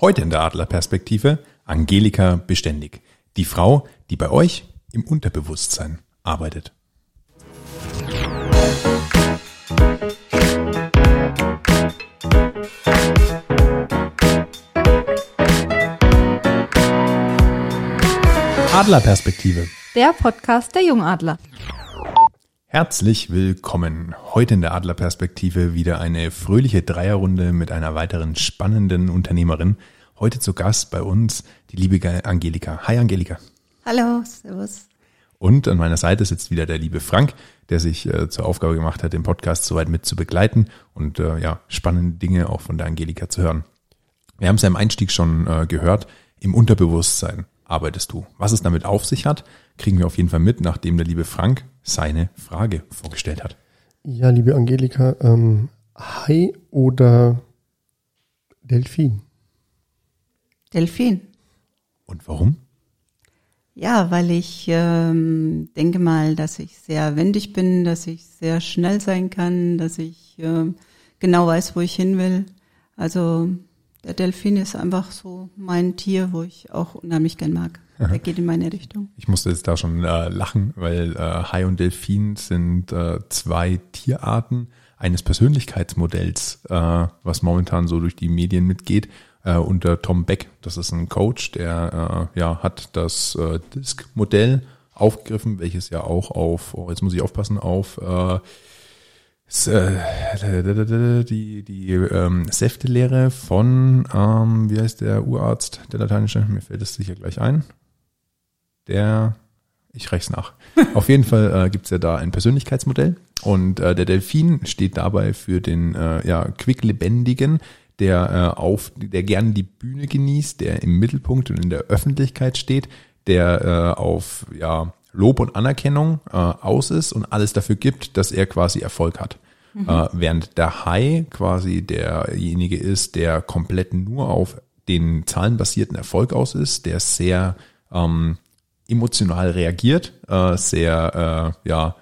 Heute in der Adlerperspektive Angelika Beständig, die Frau, die bei euch im Unterbewusstsein arbeitet. Adlerperspektive. Der Podcast der Jungadler. Herzlich willkommen. Heute in der Adlerperspektive wieder eine fröhliche Dreierrunde mit einer weiteren spannenden Unternehmerin. Heute zu Gast bei uns die liebe Angelika. Hi Angelika. Hallo, servus. Und an meiner Seite sitzt wieder der liebe Frank, der sich äh, zur Aufgabe gemacht hat, den Podcast soweit mit zu begleiten und äh, ja, spannende Dinge auch von der Angelika zu hören. Wir haben es ja im Einstieg schon äh, gehört, im Unterbewusstsein arbeitest du. Was es damit auf sich hat, kriegen wir auf jeden Fall mit, nachdem der liebe Frank seine Frage vorgestellt hat. Ja, liebe Angelika, ähm, Hai oder Delfin? Delfin. Und warum? Ja, weil ich ähm, denke mal, dass ich sehr wendig bin, dass ich sehr schnell sein kann, dass ich ähm, genau weiß, wo ich hin will. Also der Delfin ist einfach so mein Tier, wo ich auch unheimlich gern mag. Der geht in meine Richtung. Ich musste jetzt da schon äh, lachen, weil äh, Hai und Delfin sind äh, zwei Tierarten eines Persönlichkeitsmodells, äh, was momentan so durch die Medien mitgeht, äh, unter Tom Beck. Das ist ein Coach, der äh, ja hat das äh, Disk-Modell aufgegriffen, welches ja auch auf, oh, jetzt muss ich aufpassen, auf äh, äh, die, die ähm, Säftelehre von, ähm, wie heißt der Urarzt, der lateinische? Mir fällt es sicher gleich ein. Der, ich reich's nach. Auf jeden Fall äh, gibt's ja da ein Persönlichkeitsmodell und äh, der Delfin steht dabei für den äh, ja, quicklebendigen, der äh, auf, der gerne die Bühne genießt, der im Mittelpunkt und in der Öffentlichkeit steht, der äh, auf ja Lob und Anerkennung äh, aus ist und alles dafür gibt, dass er quasi Erfolg hat. Mhm. Äh, während der High quasi derjenige ist, der komplett nur auf den zahlenbasierten Erfolg aus ist, der sehr ähm, emotional reagiert, äh, sehr, äh, ja,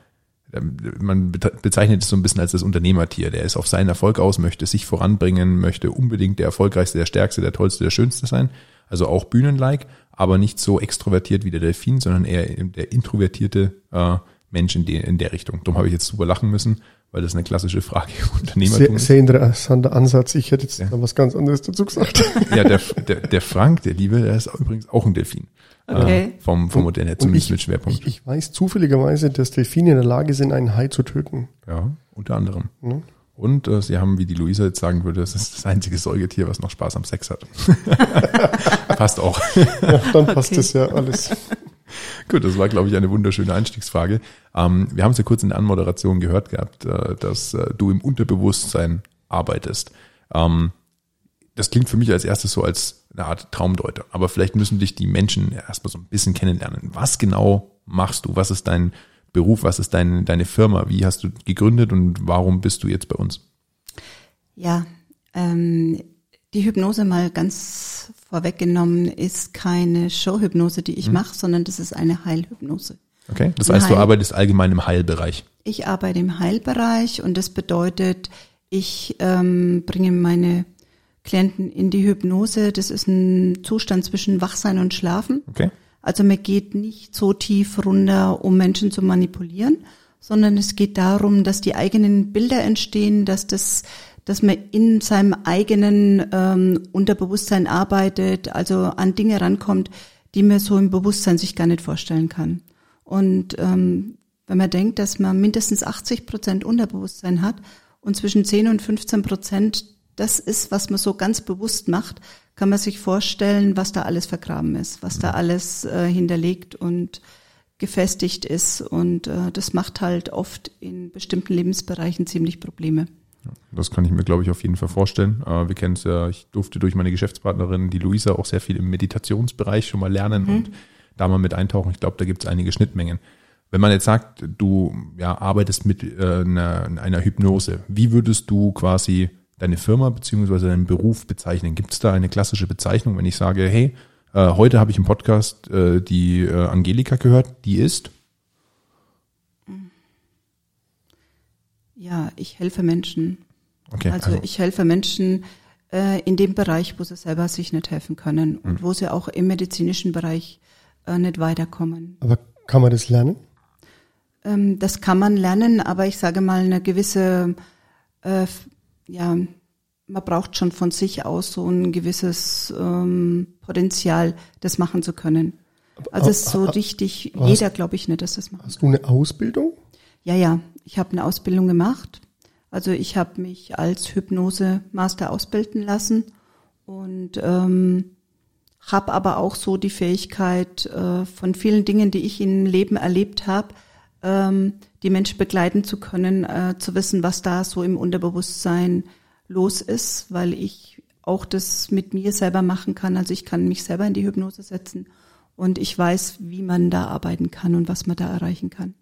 man bezeichnet es so ein bisschen als das Unternehmertier. Der ist auf seinen Erfolg aus, möchte sich voranbringen, möchte unbedingt der erfolgreichste, der stärkste, der tollste, der schönste sein. Also auch bühnenlike, aber nicht so extrovertiert wie der Delfin, sondern eher der introvertierte äh, Mensch in, de, in der Richtung. Darum habe ich jetzt super lachen müssen, weil das eine klassische Frage im Unternehmertum sehr, sehr interessanter Ansatz. Ich hätte jetzt ja. was ganz anderes dazu gesagt. Ja, der, der, der Frank, der Liebe, der ist übrigens auch ein Delfin. Okay. Äh, vom, vom Modell her, zumindest ich, mit Schwerpunkt. Ich, ich, weiß zufälligerweise, dass Delfine in der Lage sind, einen Hai zu töten. Ja, unter anderem. Ja. Und äh, sie haben, wie die Luisa jetzt sagen würde, das ist das einzige Säugetier, was noch Spaß am Sex hat. passt auch. Ja, dann passt okay. das ja alles. Gut, das war, glaube ich, eine wunderschöne Einstiegsfrage. Ähm, wir haben es ja kurz in der Anmoderation gehört gehabt, äh, dass äh, du im Unterbewusstsein arbeitest. Ähm, das klingt für mich als erstes so als eine Art Traumdeuter. Aber vielleicht müssen dich die Menschen erstmal so ein bisschen kennenlernen. Was genau machst du? Was ist dein Beruf? Was ist dein, deine Firma? Wie hast du gegründet und warum bist du jetzt bei uns? Ja, ähm, die Hypnose mal ganz vorweggenommen ist keine Showhypnose, die ich mhm. mache, sondern das ist eine Heilhypnose. Okay, das heißt, Heil du arbeitest allgemein im Heilbereich. Ich arbeite im Heilbereich und das bedeutet, ich ähm, bringe meine Klienten in die Hypnose. Das ist ein Zustand zwischen Wachsein und Schlafen. Okay. Also man geht nicht so tief runter, um Menschen zu manipulieren, sondern es geht darum, dass die eigenen Bilder entstehen, dass das, dass man in seinem eigenen ähm, Unterbewusstsein arbeitet, also an Dinge rankommt, die man so im Bewusstsein sich gar nicht vorstellen kann. Und ähm, wenn man denkt, dass man mindestens 80 Prozent Unterbewusstsein hat und zwischen 10 und 15 Prozent das ist, was man so ganz bewusst macht, kann man sich vorstellen, was da alles vergraben ist, was da alles äh, hinterlegt und gefestigt ist. Und äh, das macht halt oft in bestimmten Lebensbereichen ziemlich Probleme. Das kann ich mir, glaube ich, auf jeden Fall vorstellen. Äh, wir kennen es ja, ich durfte durch meine Geschäftspartnerin, die Luisa, auch sehr viel im Meditationsbereich schon mal lernen mhm. und da mal mit eintauchen. Ich glaube, da gibt es einige Schnittmengen. Wenn man jetzt sagt, du ja, arbeitest mit äh, einer, einer Hypnose, wie würdest du quasi deine Firma beziehungsweise deinen Beruf bezeichnen? Gibt es da eine klassische Bezeichnung, wenn ich sage, hey, äh, heute habe ich im Podcast äh, die äh, Angelika gehört, die ist? Ja, ich helfe Menschen. Okay, also, also ich helfe Menschen äh, in dem Bereich, wo sie selber sich nicht helfen können und wo sie auch im medizinischen Bereich äh, nicht weiterkommen. Aber kann man das lernen? Ähm, das kann man lernen, aber ich sage mal eine gewisse, äh, ja, man braucht schon von sich aus so ein gewisses ähm, Potenzial, das machen zu können. Also es ist so richtig, jeder glaube ich nicht, dass das macht. Hast du eine Ausbildung? Ja, ja, ich habe eine Ausbildung gemacht. Also ich habe mich als Hypnose-Master ausbilden lassen und ähm, habe aber auch so die Fähigkeit äh, von vielen Dingen, die ich im Leben erlebt habe, ähm, die Menschen begleiten zu können, äh, zu wissen, was da so im Unterbewusstsein los ist, weil ich auch das mit mir selber machen kann. Also ich kann mich selber in die Hypnose setzen und ich weiß, wie man da arbeiten kann und was man da erreichen kann.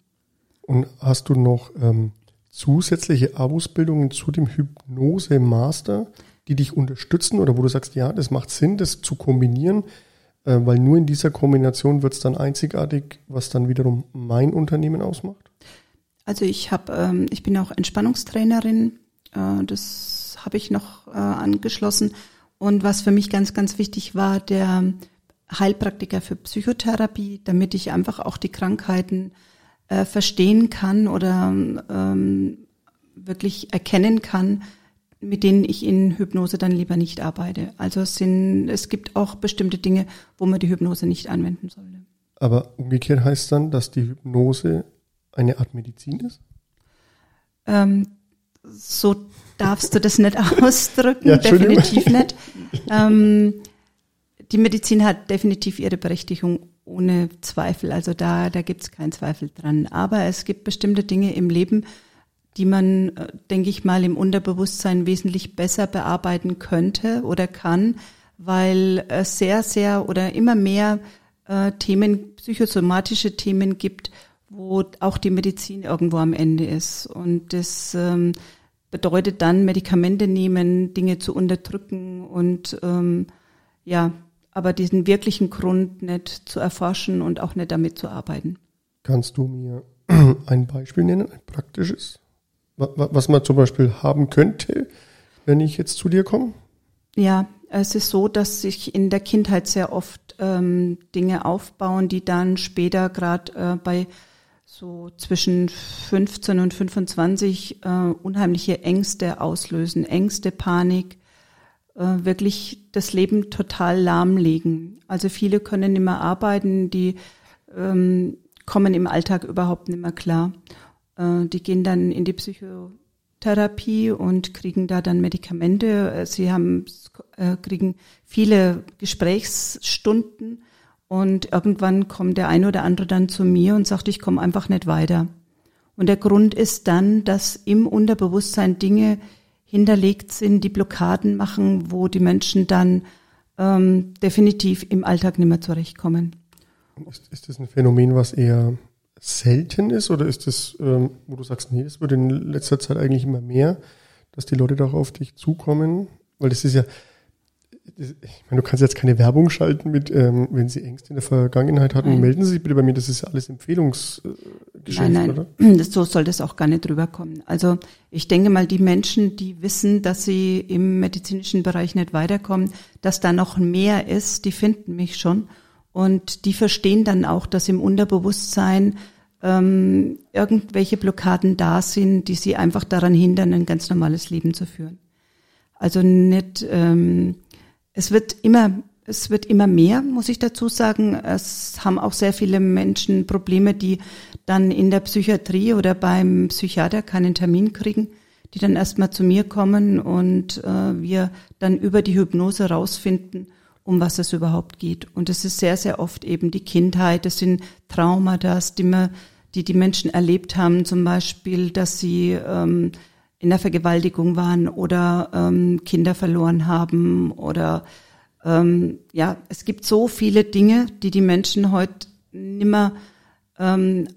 Und hast du noch ähm, zusätzliche Ausbildungen zu dem Hypnose-Master, die dich unterstützen oder wo du sagst, ja, das macht Sinn, das zu kombinieren, äh, weil nur in dieser Kombination wird es dann einzigartig, was dann wiederum mein Unternehmen ausmacht? Also ich habe, ähm, ich bin auch Entspannungstrainerin. Äh, das habe ich noch äh, angeschlossen. Und was für mich ganz, ganz wichtig war, der Heilpraktiker für Psychotherapie, damit ich einfach auch die Krankheiten äh, verstehen kann oder ähm, wirklich erkennen kann, mit denen ich in Hypnose dann lieber nicht arbeite. Also es sind, es gibt auch bestimmte Dinge, wo man die Hypnose nicht anwenden sollte. Aber umgekehrt heißt dann, dass die Hypnose eine Art Medizin ist? Ähm, so darfst du das nicht ausdrücken, Ja, definitiv nicht. Ähm, die Medizin hat definitiv ihre Berechtigung ohne Zweifel, also da, da gibt's keinen Zweifel dran. Aber es gibt bestimmte Dinge im Leben, die man, äh, denke ich mal, im Unterbewusstsein wesentlich besser bearbeiten könnte oder kann, weil es sehr, sehr oder immer mehr äh, Themen, psychosomatische Themen gibt, wo auch die Medizin irgendwo am Ende ist. Und das ähm, bedeutet dann, Medikamente nehmen, Dinge zu unterdrücken und ähm, ja, aber diesen wirklichen Grund nicht zu erforschen und auch nicht damit zu arbeiten. Kannst du mir ein Beispiel nennen, ein praktisches, wa- wa- was man zum Beispiel haben könnte, wenn ich jetzt zu dir komme? Ja, es ist so, dass sich in der Kindheit sehr oft ähm, Dinge aufbauen, die dann später gerade äh, bei so zwischen 15 und 25 äh, unheimliche Ängste auslösen, Ängste, Panik, wirklich das Leben total lahmlegen. Also viele können nicht mehr arbeiten, die ähm, kommen im Alltag überhaupt nicht mehr klar. Äh, die gehen dann in die Psychotherapie und kriegen da dann Medikamente. Äh, Sie haben, äh, kriegen viele Gesprächsstunden und irgendwann kommt der eine oder andere dann zu mir und sagt, ich komme einfach nicht weiter. Und der Grund ist dann, dass im Unterbewusstsein Dinge hinterlegt sind, die Blockaden machen, wo die Menschen dann ähm, definitiv im Alltag nicht mehr zurechtkommen. Ist, ist das ein Phänomen, was eher selten ist oder ist das, ähm, wo du sagst, nee, das wird in letzter Zeit eigentlich immer mehr, dass die Leute doch auf dich zukommen? Weil das ist ja, ich meine, du kannst jetzt keine Werbung schalten mit, ähm, wenn sie Ängste in der Vergangenheit hatten, Nein. melden Sie sich bitte bei mir, das ist ja alles Empfehlungsgeschäft, Nein, nein, oder? Das, so soll das auch gar nicht rüberkommen. Also ich denke mal, die Menschen, die wissen, dass sie im medizinischen Bereich nicht weiterkommen, dass da noch mehr ist, die finden mich schon. Und die verstehen dann auch, dass im Unterbewusstsein ähm, irgendwelche Blockaden da sind, die sie einfach daran hindern, ein ganz normales Leben zu führen. Also nicht, ähm, es wird immer, es wird immer mehr, muss ich dazu sagen. Es haben auch sehr viele Menschen Probleme, die dann in der Psychiatrie oder beim Psychiater keinen Termin kriegen, die dann erstmal zu mir kommen und äh, wir dann über die Hypnose rausfinden, um was es überhaupt geht. Und es ist sehr, sehr oft eben die Kindheit, es sind Traumata, die, man, die die Menschen erlebt haben, zum Beispiel, dass sie ähm, in der Vergewaltigung waren oder ähm, Kinder verloren haben oder ähm, ja, es gibt so viele Dinge, die die Menschen heute nimmer ähm,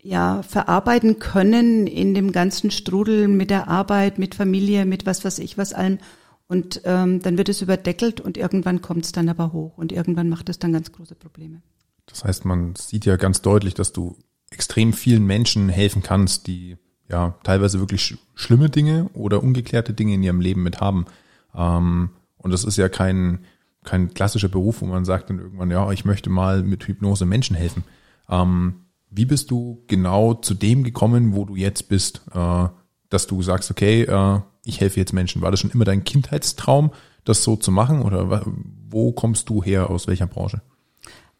ja verarbeiten können in dem ganzen Strudel mit der Arbeit, mit Familie, mit was weiß ich was allem. Und ähm, dann wird es überdeckelt und irgendwann kommt es dann aber hoch und irgendwann macht es dann ganz große Probleme. Das heißt, man sieht ja ganz deutlich, dass du extrem vielen Menschen helfen kannst, die ja teilweise wirklich sch schlimme Dinge oder ungeklärte Dinge in ihrem Leben mit haben. Ähm, und das ist ja kein, kein klassischer Beruf, wo man sagt dann irgendwann, ja, ich möchte mal mit Hypnose Menschen helfen. Ähm, wie bist du genau zu dem gekommen, wo du jetzt bist, äh, dass du sagst, okay, äh, ich helfe jetzt Menschen? War das schon immer dein Kindheitstraum, das so zu machen oder wo kommst du her, aus welcher Branche?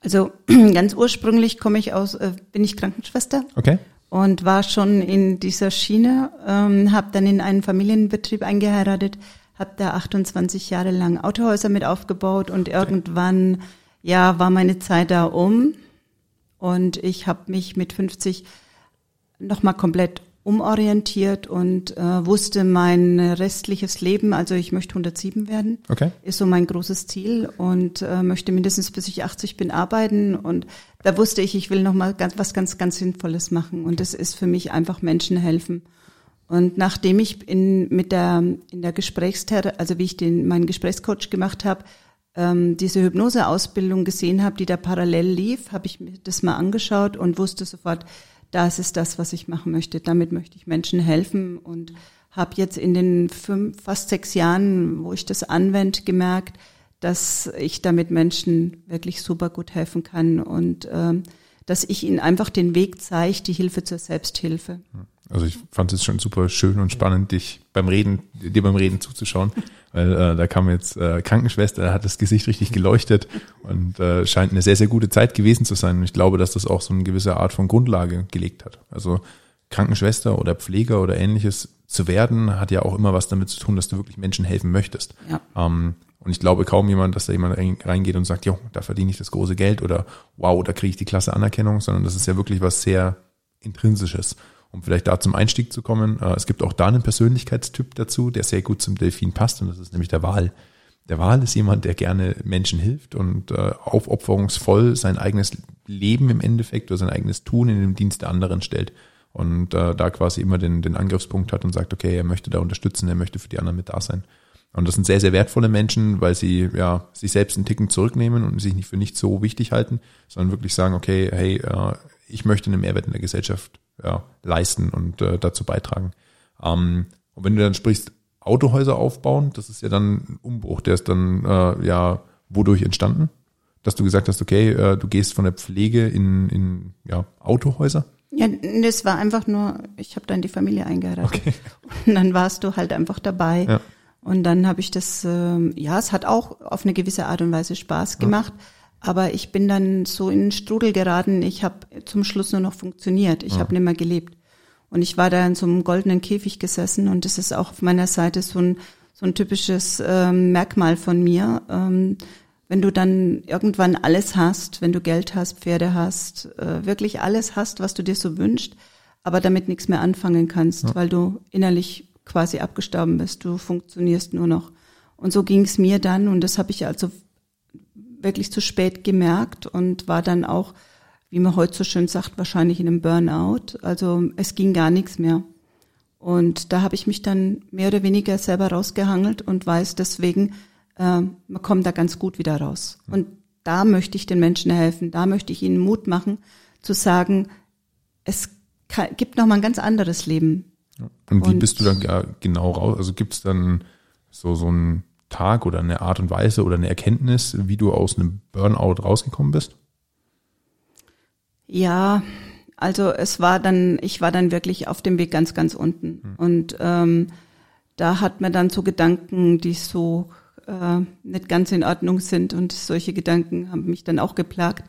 Also ganz ursprünglich komme ich aus, äh, bin ich Krankenschwester. Okay. Und war schon in dieser Schiene, ähm, habe dann in einen Familienbetrieb eingeheiratet, habe da 28 Jahre lang Autohäuser mit aufgebaut und irgendwann, ja, war meine Zeit da um und ich habe mich mit 50 nochmal komplett umorientiert und äh, wusste mein restliches Leben, also ich möchte 107 werden, okay. ist so mein großes Ziel und äh, möchte mindestens bis ich 80 bin arbeiten und da wusste ich, ich will noch mal ganz, was ganz, ganz Sinnvolles machen und das ist für mich einfach Menschen helfen. Und nachdem ich in, mit der, in der Gesprächstherapie, also wie ich den, meinen Gesprächscoach gemacht habe, ähm, diese Hypnoseausbildung gesehen habe, die da parallel lief, habe ich mir das mal angeschaut und wusste sofort, das ist das, was ich machen möchte. Damit möchte ich Menschen helfen und habe jetzt in den fünf, fast sechs Jahren, wo ich das anwende, gemerkt, dass ich damit Menschen wirklich super gut helfen kann und ähm, dass ich ihnen einfach den Weg zeige, die Hilfe zur Selbsthilfe. Also ich fand es schon super schön und spannend, dich beim Reden, dir beim Reden zuzuschauen, weil äh, da kam jetzt äh, Krankenschwester, da hat das Gesicht richtig geleuchtet und äh, scheint eine sehr, sehr gute Zeit gewesen zu sein. Und ich glaube, dass das auch so eine gewisse Art von Grundlage gelegt hat. Also Krankenschwester oder Pfleger oder ähnliches zu werden, hat ja auch immer was damit zu tun, dass du wirklich Menschen helfen möchtest. Ja. Ähm, und ich glaube kaum jemand, dass da jemand reingeht und sagt, jo, da verdiene ich das große Geld oder wow, da kriege ich die klasse Anerkennung, sondern das ist ja wirklich was sehr Intrinsisches um vielleicht da zum Einstieg zu kommen. Äh, es gibt auch da einen Persönlichkeitstyp dazu, der sehr gut zum Delfin passt und das ist nämlich der Wal. Der Wal ist jemand, der gerne Menschen hilft und äh, aufopferungsvoll sein eigenes Leben im Endeffekt oder sein eigenes Tun in den Dienst der anderen stellt und äh, da quasi immer den, den Angriffspunkt hat und sagt, okay, er möchte da unterstützen, er möchte für die anderen mit da sein. Und das sind sehr, sehr wertvolle Menschen, weil sie ja sich selbst einen Ticken zurücknehmen und sich nicht für nicht so wichtig halten, sondern wirklich sagen, okay, hey, ich möchte einen Mehrwert in der Gesellschaft ja, leisten und äh, dazu beitragen. Ähm, und wenn du dann sprichst, Autohäuser aufbauen, das ist ja dann ein Umbruch, der ist dann äh, ja wodurch entstanden? Dass du gesagt hast, okay, äh, du gehst von der Pflege in, in ja, Autohäuser? Ja, das war einfach nur, ich habe dann die Familie eingeheiratet. Okay. Und dann warst du halt einfach dabei. Ja. Und dann habe ich das, äh, ja, es hat auch auf eine gewisse Art und Weise Spaß gemacht. Ja. Aber ich bin dann so in den Strudel geraten. Ich habe zum Schluss nur noch funktioniert. Ich ja. habe nicht mehr gelebt. Und ich war da in so einem goldenen Käfig gesessen und das ist auch auf meiner Seite so ein, so ein typisches ähm, Merkmal von mir. Ähm, wenn du dann irgendwann alles hast, wenn du Geld hast, Pferde hast, äh, wirklich alles hast, was du dir so wünschst, aber damit nichts mehr anfangen kannst, ja. weil du innerlich quasi abgestorben bist. Du funktionierst nur noch. Und so ging es mir dann und das habe ich also wirklich zu spät gemerkt und war dann auch, wie man heute so schön sagt, wahrscheinlich in einem Burnout. Also es ging gar nichts mehr. Und da habe ich mich dann mehr oder weniger selber rausgehangelt und weiß deswegen, äh, man kommt da ganz gut wieder raus. Und da möchte ich den Menschen helfen, da möchte ich ihnen Mut machen, zu sagen, es kann, gibt noch mal ein ganz anderes Leben. Und wie und, bist du dann genau raus? Also gibt es dann so, so ein Tag oder eine Art und Weise oder eine Erkenntnis, wie du aus einem Burnout rausgekommen bist? Ja, also es war dann, ich war dann wirklich auf dem Weg ganz, ganz unten. Hm. Und ähm, da hat man dann so Gedanken, die so äh, nicht ganz in Ordnung sind. Und solche Gedanken haben mich dann auch geplagt.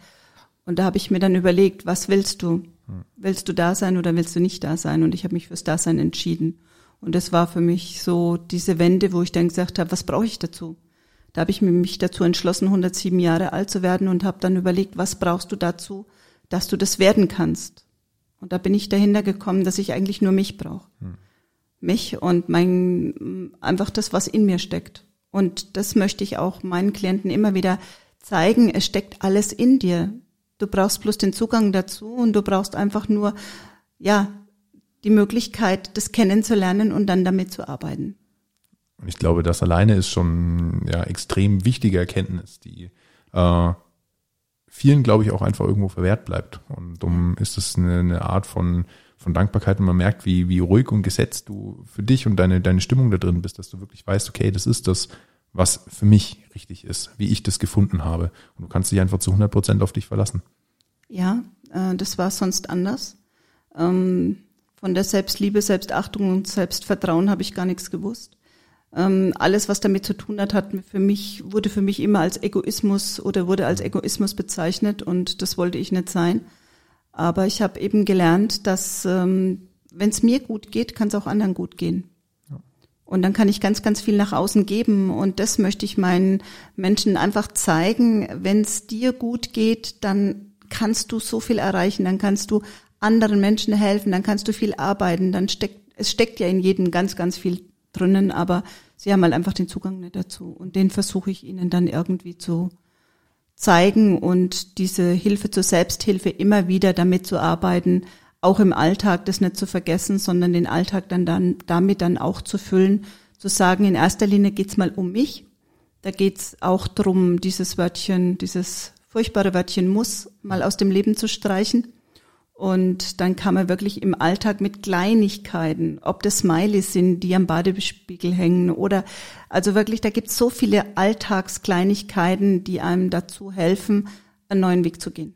Und da habe ich mir dann überlegt, was willst du? Hm. Willst du da sein oder willst du nicht da sein? Und ich habe mich fürs Dasein entschieden. Und das war für mich so diese Wende, wo ich dann gesagt habe, was brauche ich dazu? Da habe ich mich dazu entschlossen, 107 Jahre alt zu werden und habe dann überlegt, was brauchst du dazu, dass du das werden kannst? Und da bin ich dahinter gekommen, dass ich eigentlich nur mich brauche. Hm. Mich und mein, einfach das, was in mir steckt. Und das möchte ich auch meinen Klienten immer wieder zeigen. Es steckt alles in dir. Du brauchst bloß den Zugang dazu und du brauchst einfach nur, ja, die Möglichkeit, das kennenzulernen und dann damit zu arbeiten. Und ich glaube, das alleine ist schon ja extrem wichtige Erkenntnis, die äh, vielen, glaube ich, auch einfach irgendwo verwehrt bleibt. Und darum ist es eine, eine Art von, von Dankbarkeit und man merkt, wie, wie ruhig und gesetzt du für dich und deine, deine Stimmung da drin bist, dass du wirklich weißt, okay, das ist das, was für mich richtig ist, wie ich das gefunden habe. Und du kannst dich einfach zu 100 Prozent auf dich verlassen. Ja, äh, das war sonst anders. Ähm, von der Selbstliebe, Selbstachtung und Selbstvertrauen habe ich gar nichts gewusst. Ähm, alles, was damit zu tun hat, hat für mich, wurde für mich immer als Egoismus oder wurde als Egoismus bezeichnet und das wollte ich nicht sein. Aber ich habe eben gelernt, dass ähm, wenn es mir gut geht, kann es auch anderen gut gehen. Und dann kann ich ganz, ganz viel nach außen geben. Und das möchte ich meinen Menschen einfach zeigen. Wenn es dir gut geht, dann kannst du so viel erreichen. Dann kannst du anderen Menschen helfen. Dann kannst du viel arbeiten. Dann steckt, es steckt ja in jedem ganz, ganz viel drinnen. Aber sie haben halt einfach den Zugang nicht dazu. Und den versuche ich ihnen dann irgendwie zu zeigen und diese Hilfe zur Selbsthilfe immer wieder damit zu arbeiten, auch im Alltag das nicht zu vergessen, sondern den Alltag dann, dann damit dann auch zu füllen, zu sagen, in erster Linie geht's mal um mich. Da geht's auch drum, dieses Wörtchen, dieses furchtbare Wörtchen muss mal aus dem Leben zu streichen. Und dann kann man wirklich im Alltag mit Kleinigkeiten, ob das Smileys sind, die am Badespiegel hängen oder also wirklich, da gibt's so viele Alltagskleinigkeiten, die einem dazu helfen, einen neuen Weg zu gehen.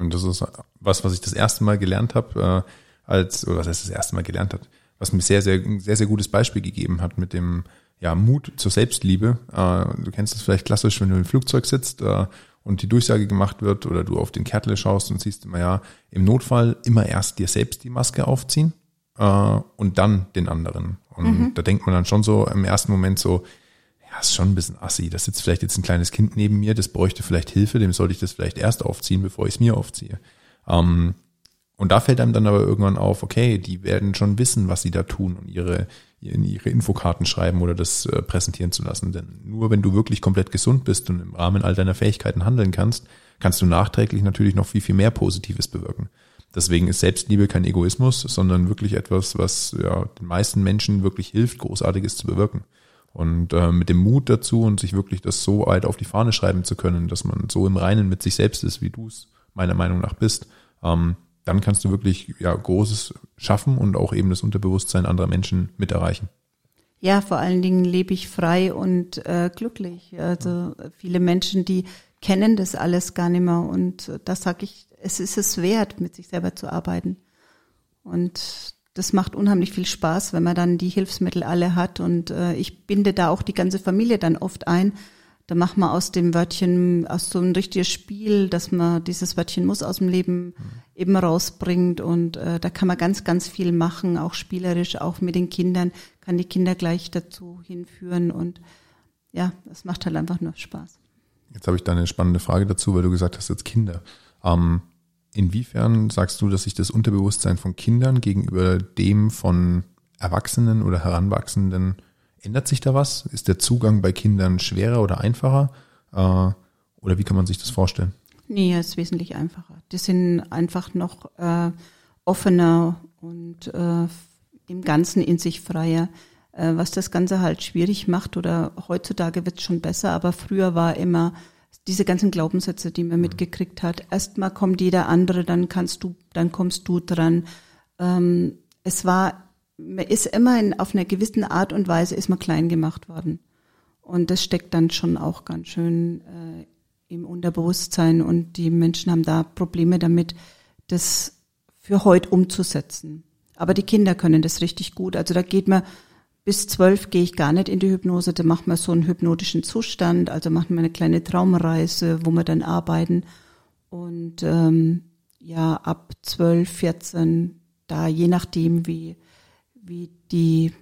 Und das ist was, was ich das erste Mal gelernt habe, äh, als, oder was heißt das erste Mal gelernt hat, was mir sehr, sehr, sehr, sehr gutes Beispiel gegeben hat mit dem ja, Mut zur Selbstliebe. Äh, du kennst das vielleicht klassisch, wenn du im Flugzeug sitzt äh, und die Durchsage gemacht wird oder du auf den Kärtle schaust und siehst immer, ja, im Notfall immer erst dir selbst die Maske aufziehen äh, und dann den anderen. Und mhm. da denkt man dann schon so im ersten Moment so, ja, ist schon ein bisschen assi. Da sitzt vielleicht jetzt ein kleines Kind neben mir, das bräuchte vielleicht Hilfe, dem sollte ich das vielleicht erst aufziehen, bevor ich es mir aufziehe. Ähm, und da fällt einem dann aber irgendwann auf, okay, die werden schon wissen, was sie da tun und ihre, ihre Infokarten schreiben oder das äh, präsentieren zu lassen. Denn nur wenn du wirklich komplett gesund bist und im Rahmen all deiner Fähigkeiten handeln kannst, kannst du nachträglich natürlich noch viel, viel mehr Positives bewirken. Deswegen ist Selbstliebe kein Egoismus, sondern wirklich etwas, was ja, den meisten Menschen wirklich hilft, Großartiges zu bewirken. Und äh, mit dem Mut dazu und sich wirklich das so alt auf die Fahne schreiben zu können, dass man so im Reinen mit sich selbst ist, wie du es meiner Meinung nach bist, ähm, dann kannst du wirklich ja Großes schaffen und auch eben das Unterbewusstsein anderer Menschen mit erreichen. Ja, vor allen Dingen lebe ich frei und äh, glücklich. Also viele Menschen, die kennen das alles gar nicht mehr und da sage ich, es ist es wert, mit sich selber zu arbeiten. Und das macht unheimlich viel Spaß, wenn man dann die Hilfsmittel alle hat. Und äh, ich binde da auch die ganze Familie dann oft ein. Da macht man aus dem Wörtchen, aus so ein richtiges Spiel, dass man dieses Wörtchen muss aus dem Leben mhm. eben rausbringt. Und äh, da kann man ganz, ganz viel machen, auch spielerisch, auch mit den Kindern, kann die Kinder gleich dazu hinführen. Und ja, das macht halt einfach nur Spaß. Jetzt habe ich da eine spannende Frage dazu, weil du gesagt hast, jetzt Kinder. Ähm, Inwiefern sagst du, dass sich das Unterbewusstsein von Kindern gegenüber dem von Erwachsenen oder Heranwachsenden ändert sich da was? Ist der Zugang bei Kindern schwerer oder einfacher? Äh, oder wie kann man sich das vorstellen? Nee, es ist wesentlich einfacher. Die sind einfach noch äh, offener und äh, im Ganzen in sich freier, äh, was das Ganze halt schwierig macht oder heutzutage wird es schon besser, aber früher war immer diese ganzen Glaubenssätze, die man mitgekriegt hat. Erstmal kommt jeder andere, dann kannst du, dann kommst du dran. Ähm, es war, man ist immer in, auf einer gewissen Art und Weise ist man klein gemacht worden. Und das steckt dann schon auch ganz schön äh, im Unterbewusstsein und die Menschen haben da Probleme damit, das für heute umzusetzen. Aber die Kinder können das richtig gut. Also da geht man bis zwölf gehe ich gar nicht in die Hypnose, da machen wir so einen hypnotischen Zustand, also machen wir eine kleine Traumreise, wo wir dann arbeiten. Und ähm, ja, ab zwölf, vierzehn, da je nachdem, wie, wie die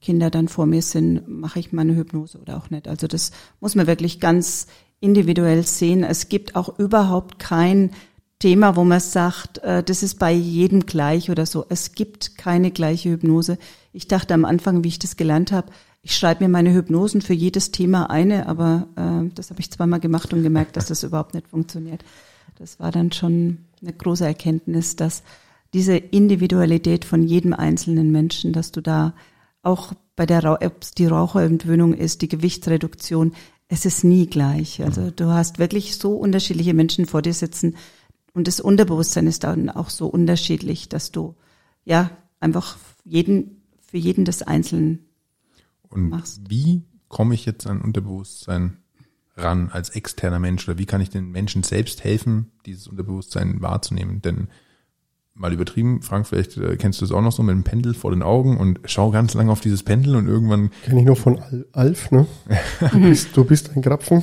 Kinder dann vor mir sind, mache ich meine Hypnose oder auch nicht. Also das muss man wirklich ganz individuell sehen. Es gibt auch überhaupt kein Thema, wo man sagt, äh, das ist bei jedem gleich oder so. Es gibt keine gleiche Hypnose. Ich dachte am Anfang, wie ich das gelernt habe, ich schreibe mir meine Hypnosen für jedes Thema eine, aber äh, das habe ich zweimal gemacht und gemerkt, dass das überhaupt nicht funktioniert. Das war dann schon eine große Erkenntnis, dass diese Individualität von jedem einzelnen Menschen, dass du da auch bei der, ob es die Raucherentwöhnung ist, die Gewichtsreduktion, es ist nie gleich. Also du hast wirklich so unterschiedliche Menschen vor dir sitzen und das Unterbewusstsein ist dann auch so unterschiedlich, dass du ja einfach jeden für jeden das einzeln Und machst. wie komme ich jetzt an Unterbewusstsein ran als externer Mensch oder wie kann ich den Menschen selbst helfen, dieses Unterbewusstsein wahrzunehmen? Denn mal übertrieben, Frank, vielleicht äh, kennst du es auch noch so mit dem Pendel vor den Augen und schau ganz lange auf dieses Pendel und irgendwann, Kenne ich noch von Al Alf, ne? Du bist, du bist ein Krapfen.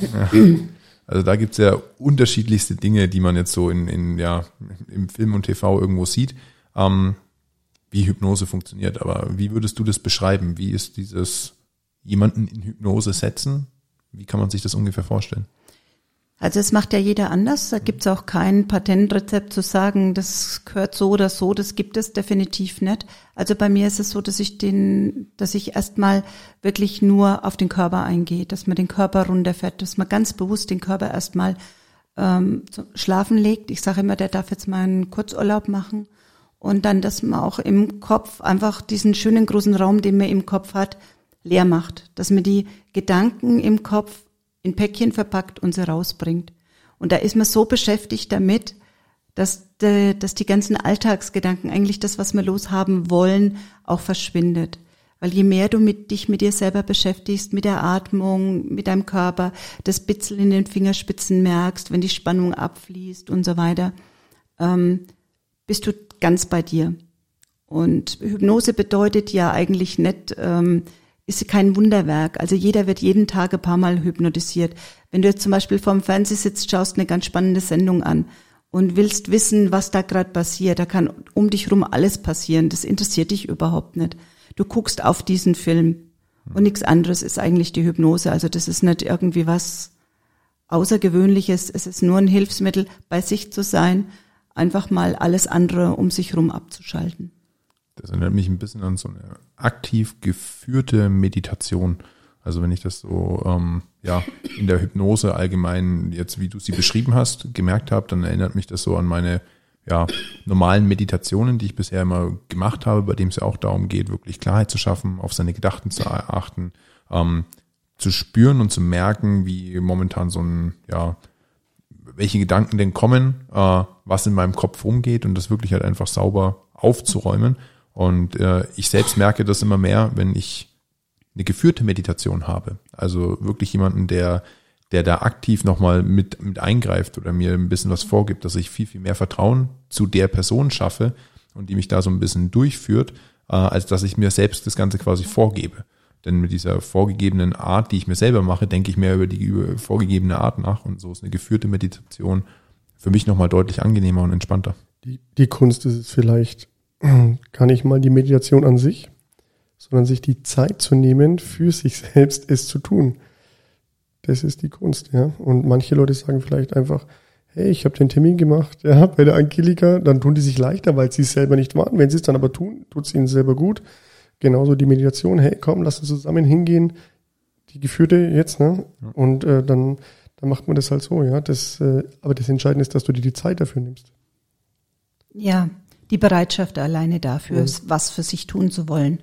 also da gibt's ja unterschiedlichste Dinge, die man jetzt so in, in ja, im Film und TV irgendwo sieht, ähm, wie Hypnose funktioniert. Aber wie würdest du das beschreiben? Wie ist dieses jemanden in Hypnose setzen? Wie kann man sich das ungefähr vorstellen? Also es macht ja jeder anders. Da gibt's auch kein Patentrezept zu sagen, das gehört so oder so. Das gibt es definitiv nicht. Also bei mir ist es so, dass ich den, dass ich erstmal wirklich nur auf den Körper eingehe, dass man den Körper runterfährt, dass man ganz bewusst den Körper erstmal ähm, schlafen legt. Ich sage immer, der darf jetzt mal einen Kurzurlaub machen. Und dann, dass man auch im Kopf einfach diesen schönen großen Raum, den man im Kopf hat, leer macht. Dass man die Gedanken im Kopf in Päckchen verpackt und sie rausbringt. Und da ist man so beschäftigt damit, dass, de, dass die ganzen Alltagsgedanken, eigentlich das, was wir loshaben wollen, auch verschwindet. Weil je mehr du mit, dich mit dir selber beschäftigst, mit der Atmung, mit deinem Körper, das Bitzel in den Fingerspitzen merkst, wenn die Spannung abfließt und so weiter, ähm, bist du ganz bei dir. Und Hypnose bedeutet ja eigentlich nicht, ähm, ist kein Wunderwerk. Also jeder wird jeden Tag ein paar Mal hypnotisiert. Wenn du jetzt zum Beispiel vorm Fernseh sitzt, schaust eine ganz spannende Sendung an und willst wissen, was da gerade passiert, da kann um dich rum alles passieren. Das interessiert dich überhaupt nicht. Du guckst auf diesen Film und nichts anderes ist eigentlich die Hypnose. Also das ist nicht irgendwie was Außergewöhnliches. Es ist nur ein Hilfsmittel, bei sich zu sein, einfach mal alles andere um sich rum abzuschalten. Das erinnert mich ein bisschen an so eine aktiv geführte Meditation. Also wenn ich das so ähm, ja in der Hypnose allgemein jetzt, wie du sie beschrieben hast, gemerkt habe, dann erinnert mich das so an meine ja normalen Meditationen, die ich bisher immer gemacht habe, bei dem es ja auch darum geht, wirklich Klarheit zu schaffen, auf seine Gedachten zu achten, ähm, zu spüren und zu merken, wie momentan so ein ja welche Gedanken denn kommen, äh, was in meinem Kopf rumgeht und das wirklich halt einfach sauber aufzuräumen. Und äh, ich selbst merke das immer mehr, wenn ich eine geführte Meditation habe. Also wirklich jemanden, der, der da aktiv nochmal mit, mit eingreift oder mir ein bisschen was vorgibt, dass ich viel, viel mehr Vertrauen zu der Person schaffe und die mich da so ein bisschen durchführt, äh, als dass ich mir selbst das Ganze quasi vorgebe. Denn mit dieser vorgegebenen Art, die ich mir selber mache, denke ich mehr über die über vorgegebene Art nach. Und so ist eine geführte Meditation für mich nochmal deutlich angenehmer und entspannter. Die, die Kunst ist es vielleicht, gar nicht mal die Meditation an sich, sondern sich die Zeit zu nehmen, für sich selbst es zu tun. Das ist die Kunst, ja. Und manche Leute sagen vielleicht einfach, hey, ich habe den Termin gemacht, ja, bei der Angelika, dann tun die sich leichter, weil sie es selber nicht waren. Wenn sie es dann aber tun, tut es ihnen selber gut. Genauso die Meditation, hey, komm, lass uns zusammen hingehen, die geführte jetzt, ne? Und äh, dann, dann macht man das halt so, ja. Das, äh, aber das Entscheidende ist, dass du dir die Zeit dafür nimmst. Ja, die Bereitschaft alleine dafür, Mhm. was für sich tun zu wollen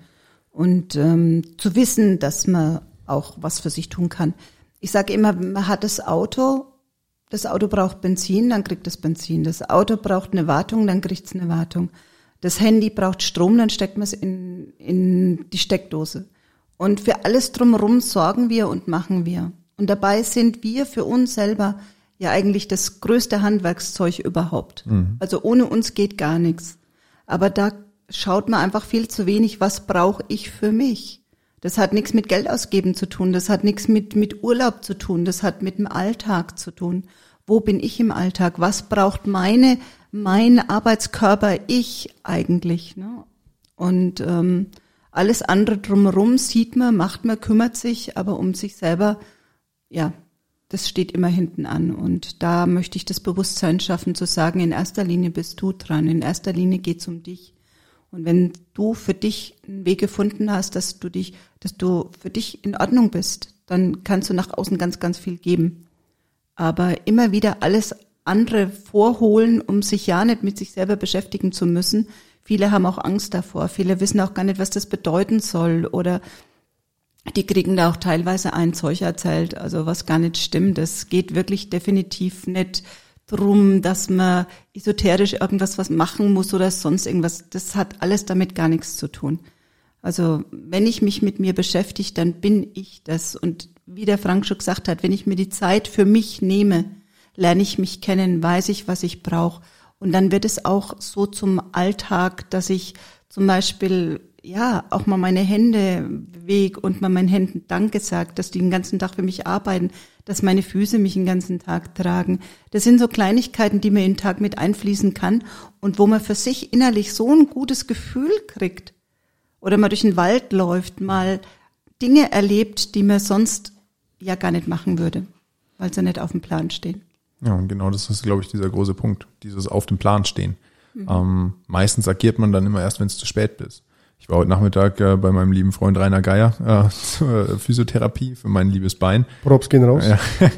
und ähm, zu wissen, dass man auch was für sich tun kann. Ich sage immer, man hat das Auto, das Auto braucht Benzin, dann kriegt es Benzin. Das Auto braucht eine Wartung, dann kriegt es eine Wartung. Das Handy braucht Strom, dann steckt man es in, in die Steckdose. Und für alles drumherum sorgen wir und machen wir. Und dabei sind wir für uns selber ja eigentlich das größte Handwerkszeug überhaupt. Also ohne uns geht gar nichts. Aber da schaut man einfach viel zu wenig, was brauche ich für mich. Das hat nichts mit Geld ausgeben zu tun, das hat nichts mit, mit Urlaub zu tun, das hat mit dem Alltag zu tun. Wo bin ich im Alltag? Was braucht meine, mein Arbeitskörper, ich eigentlich? Ne? Und ähm, alles andere drumherum sieht man, macht man, kümmert sich, aber um sich selber, ja, das steht immer hinten an. Und da möchte ich das Bewusstsein schaffen, zu sagen, in erster Linie bist du dran, in erster Linie geht's um dich. Und wenn du für dich einen Weg gefunden hast, dass du dich, dass du für dich in Ordnung bist, dann kannst du nach außen ganz, ganz viel geben. Aber immer wieder alles andere vorholen, um sich ja nicht mit sich selber beschäftigen zu müssen. Viele haben auch Angst davor. Viele wissen auch gar nicht, was das bedeuten soll oder die kriegen da auch teilweise ein Zeug erzählt, also was gar nicht stimmt. Es geht wirklich definitiv nicht drum, dass man esoterisch irgendwas was machen muss oder sonst irgendwas. Das hat alles damit gar nichts zu tun. Also wenn ich mich mit mir beschäftige, dann bin ich das. Und wie der Frank schon gesagt hat, wenn ich mir die Zeit für mich nehme, lerne ich mich kennen, weiß ich, was ich brauche. Und dann wird es auch so zum Alltag, dass ich zum Beispiel ja auch mal meine Hände bewege und mal meinen Händen Danke sagt, dass die den ganzen Tag für mich arbeiten, dass meine Füße mich den ganzen Tag tragen. Das sind so Kleinigkeiten, die man in den Tag mit einfließen kann und wo man für sich innerlich so ein gutes Gefühl kriegt. Oder mal durch den Wald läuft, mal Dinge erlebt, die man sonst ja gar nicht machen würde, weil sie nicht auf dem Plan stehen. Ja, und genau das ist, glaube ich, dieser große Punkt, dieses auf dem Plan stehen. Mhm. Ähm, meistens agiert man dann immer erst, wenn es zu spät ist. Ich war heute Nachmittag äh, bei meinem lieben Freund Rainer Geier äh, zur Physiotherapie für mein liebes Bein. Props gehen raus. Ja.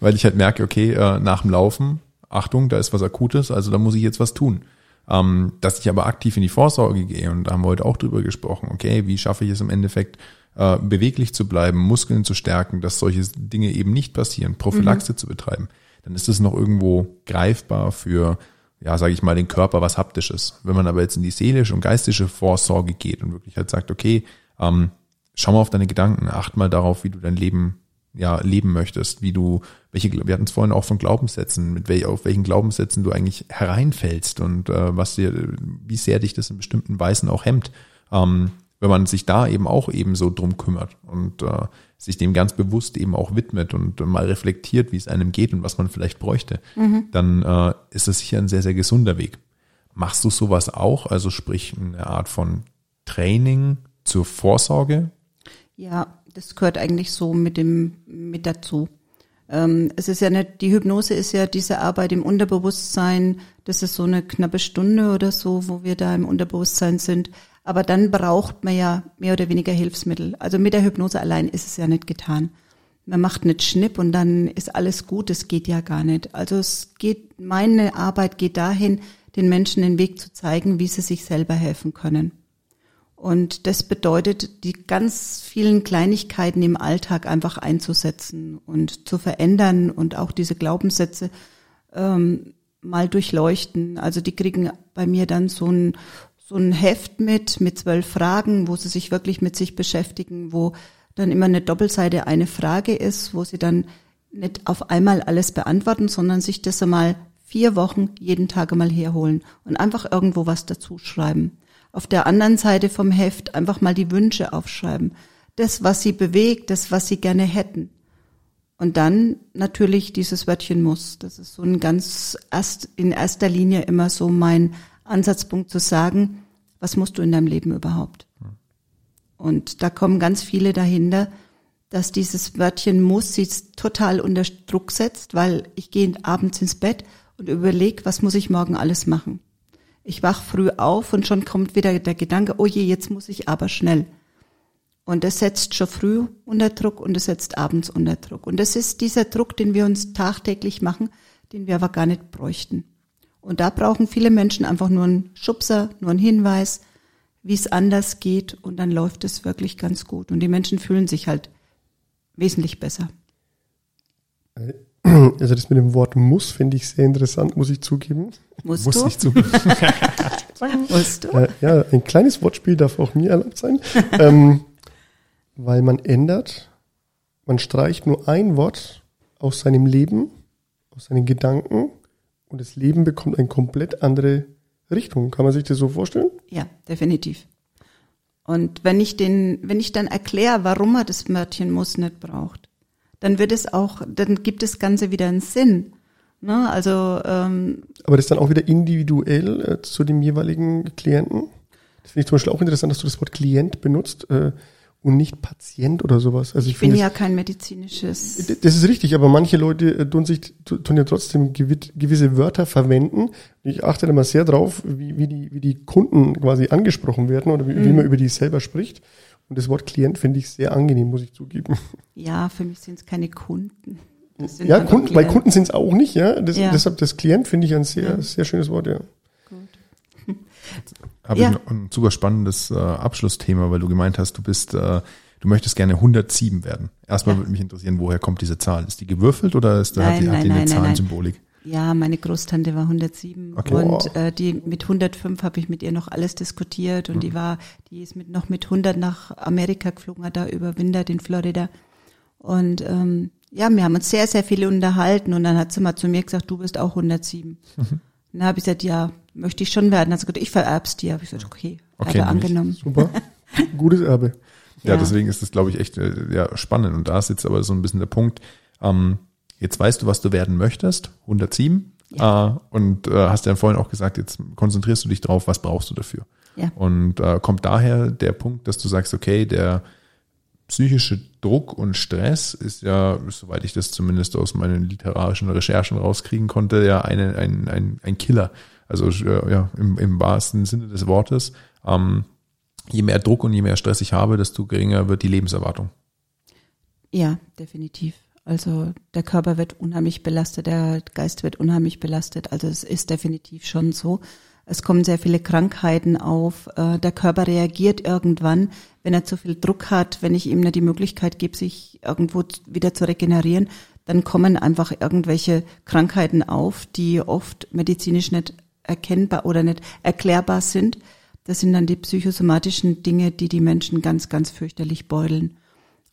Weil ich halt merke, okay, äh, nach dem Laufen, Achtung, da ist was Akutes, also da muss ich jetzt was tun. Ähm, dass ich aber aktiv in die Vorsorge gehe und da haben wir heute auch drüber gesprochen, okay, wie schaffe ich es im Endeffekt, äh, beweglich zu bleiben, Muskeln zu stärken, dass solche Dinge eben nicht passieren, Prophylaxe mhm. zu betreiben, dann ist es noch irgendwo greifbar für, ja, sage ich mal, den Körper was Haptisches. Wenn man aber jetzt in die seelische und geistige Vorsorge geht und wirklich halt sagt, okay, ähm, schau mal auf deine Gedanken, acht mal darauf, wie du dein Leben ja leben möchtest, wie du welche wir hatten es vorhin auch von Glaubenssätzen, mit welch, auf welchen Glaubenssätzen du eigentlich hereinfällst und äh, was dir wie sehr dich das in bestimmten Weisen auch hemmt. Ähm, wenn man sich da eben auch eben so drum kümmert und äh, sich dem ganz bewusst eben auch widmet und mal reflektiert, wie es einem geht und was man vielleicht bräuchte, mhm. dann äh, ist das sicher ein sehr, sehr gesunder Weg. Machst du sowas auch? Also sprich eine Art von Training zur Vorsorge? Ja, das gehört eigentlich so mit dem mit dazu. Ähm, es ist ja nicht, die Hypnose ist ja diese Arbeit im Unterbewusstsein. Das ist so eine knappe Stunde oder so, wo wir da im Unterbewusstsein sind. Aber dann braucht man ja mehr oder weniger Hilfsmittel. Also mit der Hypnose allein ist es ja nicht getan. Man macht nicht Schnipp und dann ist alles gut. Das geht ja gar nicht. Also es geht, meine Arbeit geht dahin, den Menschen den Weg zu zeigen, wie sie sich selber helfen können. Und das bedeutet, die ganz vielen Kleinigkeiten im Alltag einfach einzusetzen und zu verändern und auch diese Glaubenssätze ähm, mal durchleuchten. Also die kriegen bei mir dann so ein, so ein Heft mit, mit zwölf Fragen, wo sie sich wirklich mit sich beschäftigen, wo dann immer eine Doppelseite eine Frage ist, wo sie dann nicht auf einmal alles beantworten, sondern sich das einmal vier Wochen jeden Tag einmal herholen und einfach irgendwo was dazu schreiben. Auf der anderen Seite vom Heft einfach mal die Wünsche aufschreiben. Das, was sie bewegt, das, was sie gerne hätten. Und dann natürlich dieses Wörtchen muss. Das ist so ein ganz erst, in erster Linie immer so mein Ansatzpunkt zu sagen, was musst du in deinem Leben überhaupt? Und da kommen ganz viele dahinter, dass dieses Wörtchen muss sie total unter Druck setzt, weil ich gehe abends ins Bett und überlege, was muss ich morgen alles machen. Ich wach früh auf und schon kommt wieder der Gedanke, oh je, jetzt muss ich aber schnell. Und es setzt schon früh unter Druck und es setzt abends unter Druck. Und es ist dieser Druck, den wir uns tagtäglich machen, den wir aber gar nicht bräuchten. Und da brauchen viele Menschen einfach nur einen Schubser, nur einen Hinweis, wie es anders geht und dann läuft es wirklich ganz gut. Und die Menschen fühlen sich halt wesentlich besser. Also das mit dem Wort muss finde ich sehr interessant, muss ich zugeben. Musst muss du? ich zugeben. Musst du? Äh, ja, ein kleines Wortspiel darf auch mir erlaubt sein. ähm, weil man ändert, man streicht nur ein Wort aus seinem Leben, aus seinen Gedanken und das Leben bekommt eine komplett andere Richtung. Kann man sich das so vorstellen? Ja, definitiv. Und wenn ich den, wenn ich dann erkläre, warum er das Mörtchen muss nicht braucht, dann wird es auch, dann gibt das Ganze wieder einen Sinn. Ne? Also ähm, Aber das ist dann auch wieder individuell äh, zu dem jeweiligen Klienten. Das finde ich zum Beispiel auch interessant, dass du das Wort Klient benutzt. Äh, und nicht Patient oder sowas. Also ich, ich bin ja kein medizinisches. Das ist richtig, aber manche Leute äh, tun sich tun ja trotzdem gewisse Wörter verwenden. Ich achte da mal sehr drauf, wie, wie, die, wie die Kunden quasi angesprochen werden oder wie, mhm. wie man über die selber spricht. Und das Wort Klient finde ich sehr angenehm, muss ich zugeben. Ja, für mich sind es keine Kunden. Ja, Kunden, weil Kunden sind es auch nicht, ja. Das, ja. Deshalb das Klient finde ich ein sehr, ja. sehr schönes Wort, ja. Habe ja. ich ein super spannendes äh, Abschlussthema, weil du gemeint hast, du bist, äh, du möchtest gerne 107 werden. Erstmal Ja. würde mich interessieren, woher kommt diese Zahl? Ist die gewürfelt oder ist da, hat Nein, die, hat die eine nein, nein, nein. Zahlensymbolik? Ja, meine Großtante war 107 Okay. und äh, die mit 105 habe ich mit ihr noch alles diskutiert und Mhm. die war, die ist mit noch mit 100 nach Amerika geflogen, hat da überwintert in Florida und ähm, ja, wir haben uns sehr sehr viel unterhalten und dann hat sie mal zu mir gesagt, du bist auch 107. Mhm. Dann habe ich gesagt, ja, möchte ich schon werden. Sie gesagt, ich vererb's dir. Habe ich gesagt, okay, Okay, Erbe angenommen. Super. Gutes Erbe. Ja, Ja. deswegen ist das, glaube ich, echt äh, ja, spannend. Und da ist jetzt aber so ein bisschen der Punkt, ähm, jetzt weißt du, was du werden möchtest, 107. Äh, und äh, hast ja vorhin auch gesagt, jetzt konzentrierst du dich drauf, was brauchst du dafür. Ja. Und äh, kommt daher der Punkt, dass du sagst, okay, der psychische Druck und Stress ist ja, soweit ich das zumindest aus meinen literarischen Recherchen rauskriegen konnte, ja eine, ein, ein, ein Killer. Also äh, ja, im, im wahrsten Sinne des Wortes. Ähm, je mehr Druck und je mehr Stress ich habe, desto geringer wird die Lebenserwartung. Ja, definitiv. Also der Körper wird unheimlich belastet, der Geist wird unheimlich belastet. Also es ist definitiv schon so. Es kommen sehr viele Krankheiten auf. Äh, Der Körper reagiert irgendwann, wenn er zu viel Druck hat, wenn ich ihm nicht die Möglichkeit gebe, sich irgendwo wieder zu regenerieren, dann kommen einfach irgendwelche Krankheiten auf, die oft medizinisch nicht erkennbar oder nicht erklärbar sind. Das sind dann die psychosomatischen Dinge, die die Menschen ganz, ganz fürchterlich beuteln.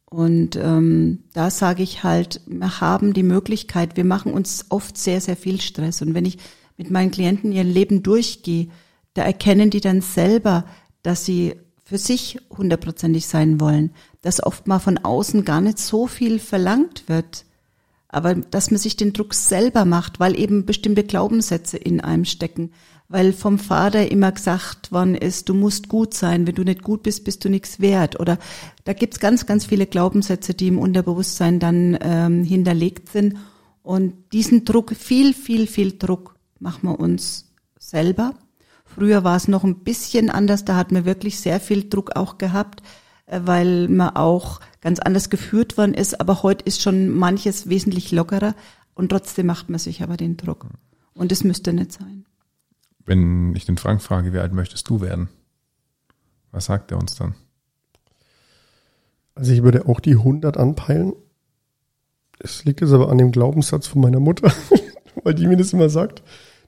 Und ähm, da sage ich halt, wir haben die Möglichkeit, wir machen uns oft sehr, sehr viel Stress. Und wenn ich mit meinen Klienten ihr Leben durchgehe, da erkennen die dann selber, dass sie für sich hundertprozentig sein wollen, dass oft mal von außen gar nicht so viel verlangt wird, aber dass man sich den Druck selber macht, weil eben bestimmte Glaubenssätze in einem stecken, weil vom Vater immer gesagt worden ist, du musst gut sein, wenn du nicht gut bist, bist du nichts wert. Oder da gibt's ganz, ganz viele Glaubenssätze, die im Unterbewusstsein dann ähm, hinterlegt sind. Und diesen Druck, viel, viel, viel Druck machen wir uns selber. Früher war es noch ein bisschen anders, da hat man wirklich sehr viel Druck auch gehabt, äh, weil man auch ganz anders geführt worden ist. Aber heute ist schon manches wesentlich lockerer und trotzdem macht man sich aber den Druck. Und es müsste nicht sein. Wenn ich den Frank frage, wie alt möchtest du werden? Was sagt er uns dann? Also ich würde auch die 100 anpeilen. Es liegt jetzt aber an dem Glaubenssatz von meiner Mutter, weil die mir das immer sagt,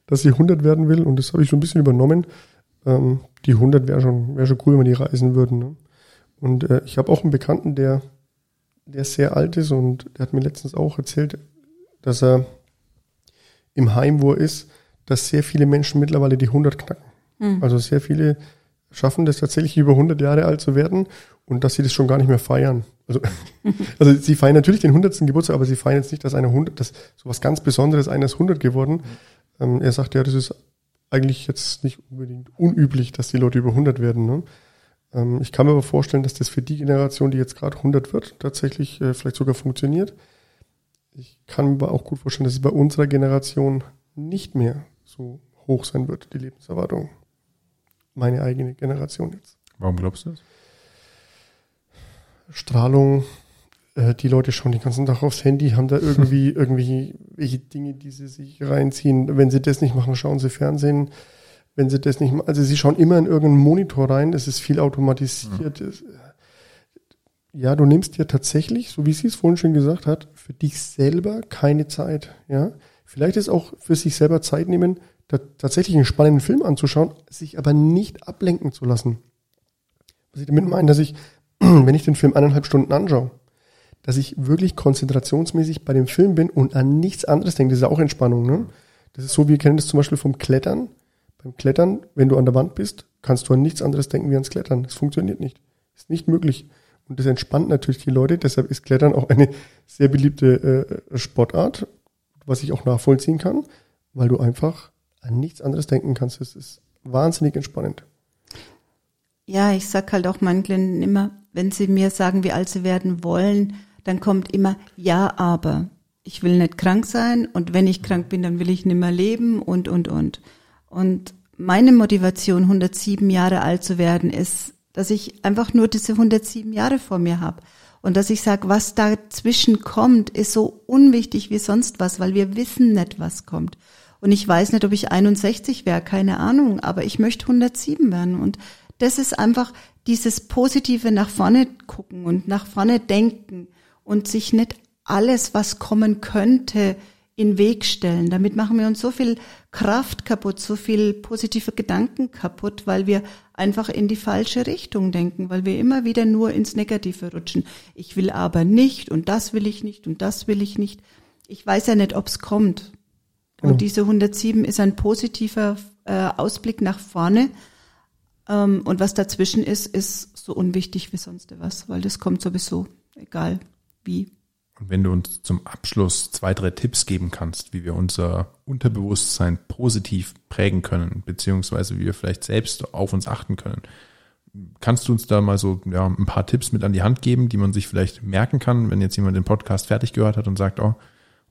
dass sie 100 werden will und das habe ich so ein bisschen übernommen. Ähm, die 100 wäre schon, wäre schon cool, wenn die reisen würden. Ne? Und äh, ich habe auch einen Bekannten, der, der sehr alt ist und der hat mir letztens auch erzählt, dass er im Heim, wo er ist, dass sehr viele Menschen mittlerweile die 100 knacken. Also sehr viele schaffen das tatsächlich über 100 Jahre alt zu werden und dass sie das schon gar nicht mehr feiern. Also, also sie feiern natürlich den 100. Geburtstag, aber sie feiern jetzt nicht, dass einer 100, das so was ganz Besonderes, einer ist 100 geworden. Ähm, er sagt ja, das ist eigentlich jetzt nicht unbedingt unüblich, dass die Leute über 100 werden. Ne? Ähm, ich kann mir aber vorstellen, dass das für die Generation, die jetzt gerade 100 wird, tatsächlich äh, vielleicht sogar funktioniert. Ich kann mir aber auch gut vorstellen, dass es bei unserer Generation nicht mehr so hoch sein wird, die Lebenserwartung. Meine eigene Generation jetzt. Warum glaubst du das? Strahlung, äh, die Leute schauen den ganzen Tag aufs Handy, haben da irgendwie irgendwie welche Dinge, die sie sich reinziehen. Wenn sie das nicht machen, schauen sie Fernsehen. Wenn sie das nicht machen, also sie schauen immer in irgendeinen Monitor rein, es ist viel automatisiert. Es- Ja, du nimmst dir tatsächlich, so wie sie es vorhin schon gesagt hat, für dich selber keine Zeit. Ja, vielleicht ist auch für sich selber Zeit nehmen, da, tatsächlich einen spannenden Film anzuschauen, sich aber nicht ablenken zu lassen. Was ich damit meine, dass ich, wenn ich den Film eineinhalb Stunden anschaue, dass ich wirklich konzentrationsmäßig bei dem Film bin und an nichts anderes denke. Das ist ja auch Entspannung. Ne? Das ist so, wir kennen das zum Beispiel vom Klettern. Beim Klettern, wenn du an der Wand bist, kannst du an nichts anderes denken wie ans Klettern. Das funktioniert nicht. Ist nicht möglich. Und das entspannt natürlich die Leute. Deshalb ist Klettern auch eine sehr beliebte äh, Sportart, was ich auch nachvollziehen kann, weil du einfach an nichts anderes denken kannst. Das ist wahnsinnig entspannend. Ja, ich sag halt auch meinen Klienten immer, wenn sie mir sagen, wie alt sie werden wollen, dann kommt immer ja, aber. Ich will nicht krank sein und wenn ich krank bin, dann will ich nicht mehr leben und, und, und. Und meine Motivation, 107 Jahre alt zu werden, ist, dass ich einfach nur diese 107 Jahre vor mir habe. Und dass ich sage, was dazwischen kommt, ist so unwichtig wie sonst was, weil wir wissen nicht, was kommt. Und ich weiß nicht, ob ich 61 wäre, keine Ahnung, aber ich möchte 107 werden. Und das ist einfach dieses positive nach vorne gucken und nach vorne denken und sich nicht alles, was kommen könnte, in Weg stellen. Damit machen wir uns so viel Kraft kaputt, so viel positive Gedanken kaputt, weil wir einfach in die falsche Richtung denken, weil wir immer wieder nur ins Negative rutschen. Ich will aber nicht und das will ich nicht und das will ich nicht. Ich weiß ja nicht, ob es kommt. Und mhm. diese 107 ist ein positiver äh, Ausblick nach vorne. Ähm, und was dazwischen ist, ist so unwichtig wie sonst was, weil das kommt sowieso, egal wie. Und wenn du uns zum Abschluss zwei, drei Tipps geben kannst, wie wir unser Unterbewusstsein positiv prägen können, beziehungsweise wie wir vielleicht selbst auf uns achten können, kannst du uns da mal so ja, ein paar Tipps mit an die Hand geben, die man sich vielleicht merken kann, wenn jetzt jemand den Podcast fertig gehört hat und sagt, oh,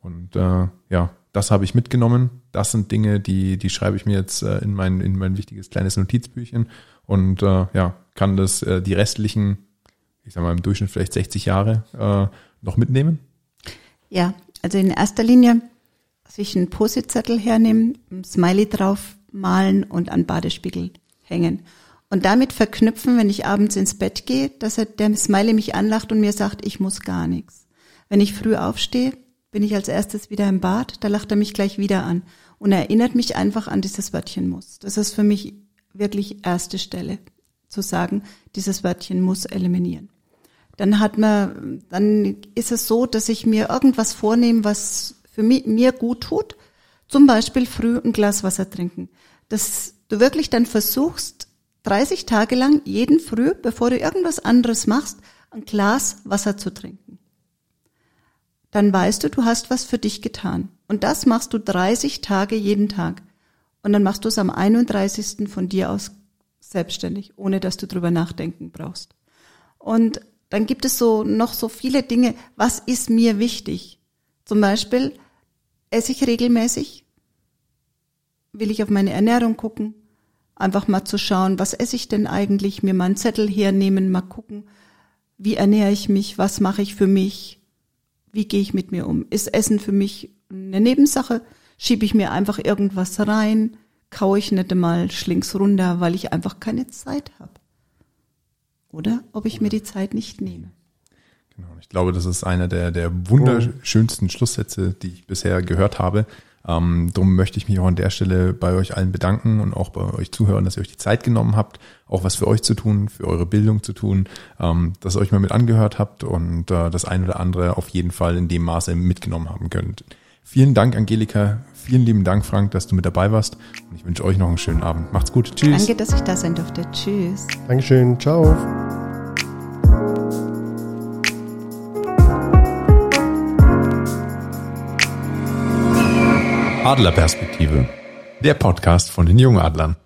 und äh, ja, das habe ich mitgenommen. Das sind Dinge, die, die schreibe ich mir jetzt äh, in mein, in mein wichtiges kleines Notizbüchchen und äh, ja, kann das äh, die restlichen, ich sag mal im Durchschnitt vielleicht 60 Jahre äh, noch mitnehmen? Ja, also in erster Linie sich einen Positzettel hernehmen, ein Smiley drauf malen und an Badespiegel hängen. Und damit verknüpfen, wenn ich abends ins Bett gehe, dass er, der Smiley mich anlacht und mir sagt, ich muss gar nichts. Wenn ich früh aufstehe, bin ich als erstes wieder im Bad, da lacht er mich gleich wieder an und erinnert mich einfach an dieses Wörtchen muss. Das ist für mich wirklich erste Stelle, zu sagen, dieses Wörtchen muss eliminieren dann hat man, dann ist es so, dass ich mir irgendwas vornehme, was für mich, mir gut tut. Zum Beispiel früh ein Glas Wasser trinken. Dass du wirklich dann versuchst, 30 Tage lang jeden Früh, bevor du irgendwas anderes machst, ein Glas Wasser zu trinken. Dann weißt du, du hast was für dich getan. Und das machst du 30 Tage jeden Tag. Und dann machst du es am 31. von dir aus selbstständig, ohne dass du drüber nachdenken brauchst. Und dann gibt es so noch so viele Dinge. Was ist mir wichtig? Zum Beispiel, esse ich regelmäßig? Will ich auf meine Ernährung gucken? Einfach mal zu schauen, was esse ich denn eigentlich? Mir mal einen Zettel hernehmen, mal gucken, wie ernähre ich mich? Was mache ich für mich? Wie gehe ich mit mir um? Ist Essen für mich eine Nebensache? Schiebe ich mir einfach irgendwas rein? Kaue ich nicht einmal schlings runter, weil ich einfach keine Zeit habe? oder ob ich mir die Zeit nicht nehme. Genau, ich glaube, das ist einer der, der wunderschönsten Schlusssätze, die ich bisher gehört habe. Ähm, darum möchte ich mich auch an der Stelle bei euch allen bedanken und auch bei euch zuhören, dass ihr euch die Zeit genommen habt, auch was für euch zu tun, für eure Bildung zu tun, ähm, dass ihr euch mal mit angehört habt und äh, das ein oder andere auf jeden Fall in dem Maße mitgenommen haben könnt. Vielen Dank, Angelika. Vielen lieben Dank, Frank, dass du mit dabei warst. Und ich wünsche euch noch einen schönen Abend. Macht's gut. Tschüss. Danke, dass ich da sein durfte. Tschüss. Dankeschön. Ciao. Adlerperspektive. Der Podcast von den Jungadlern.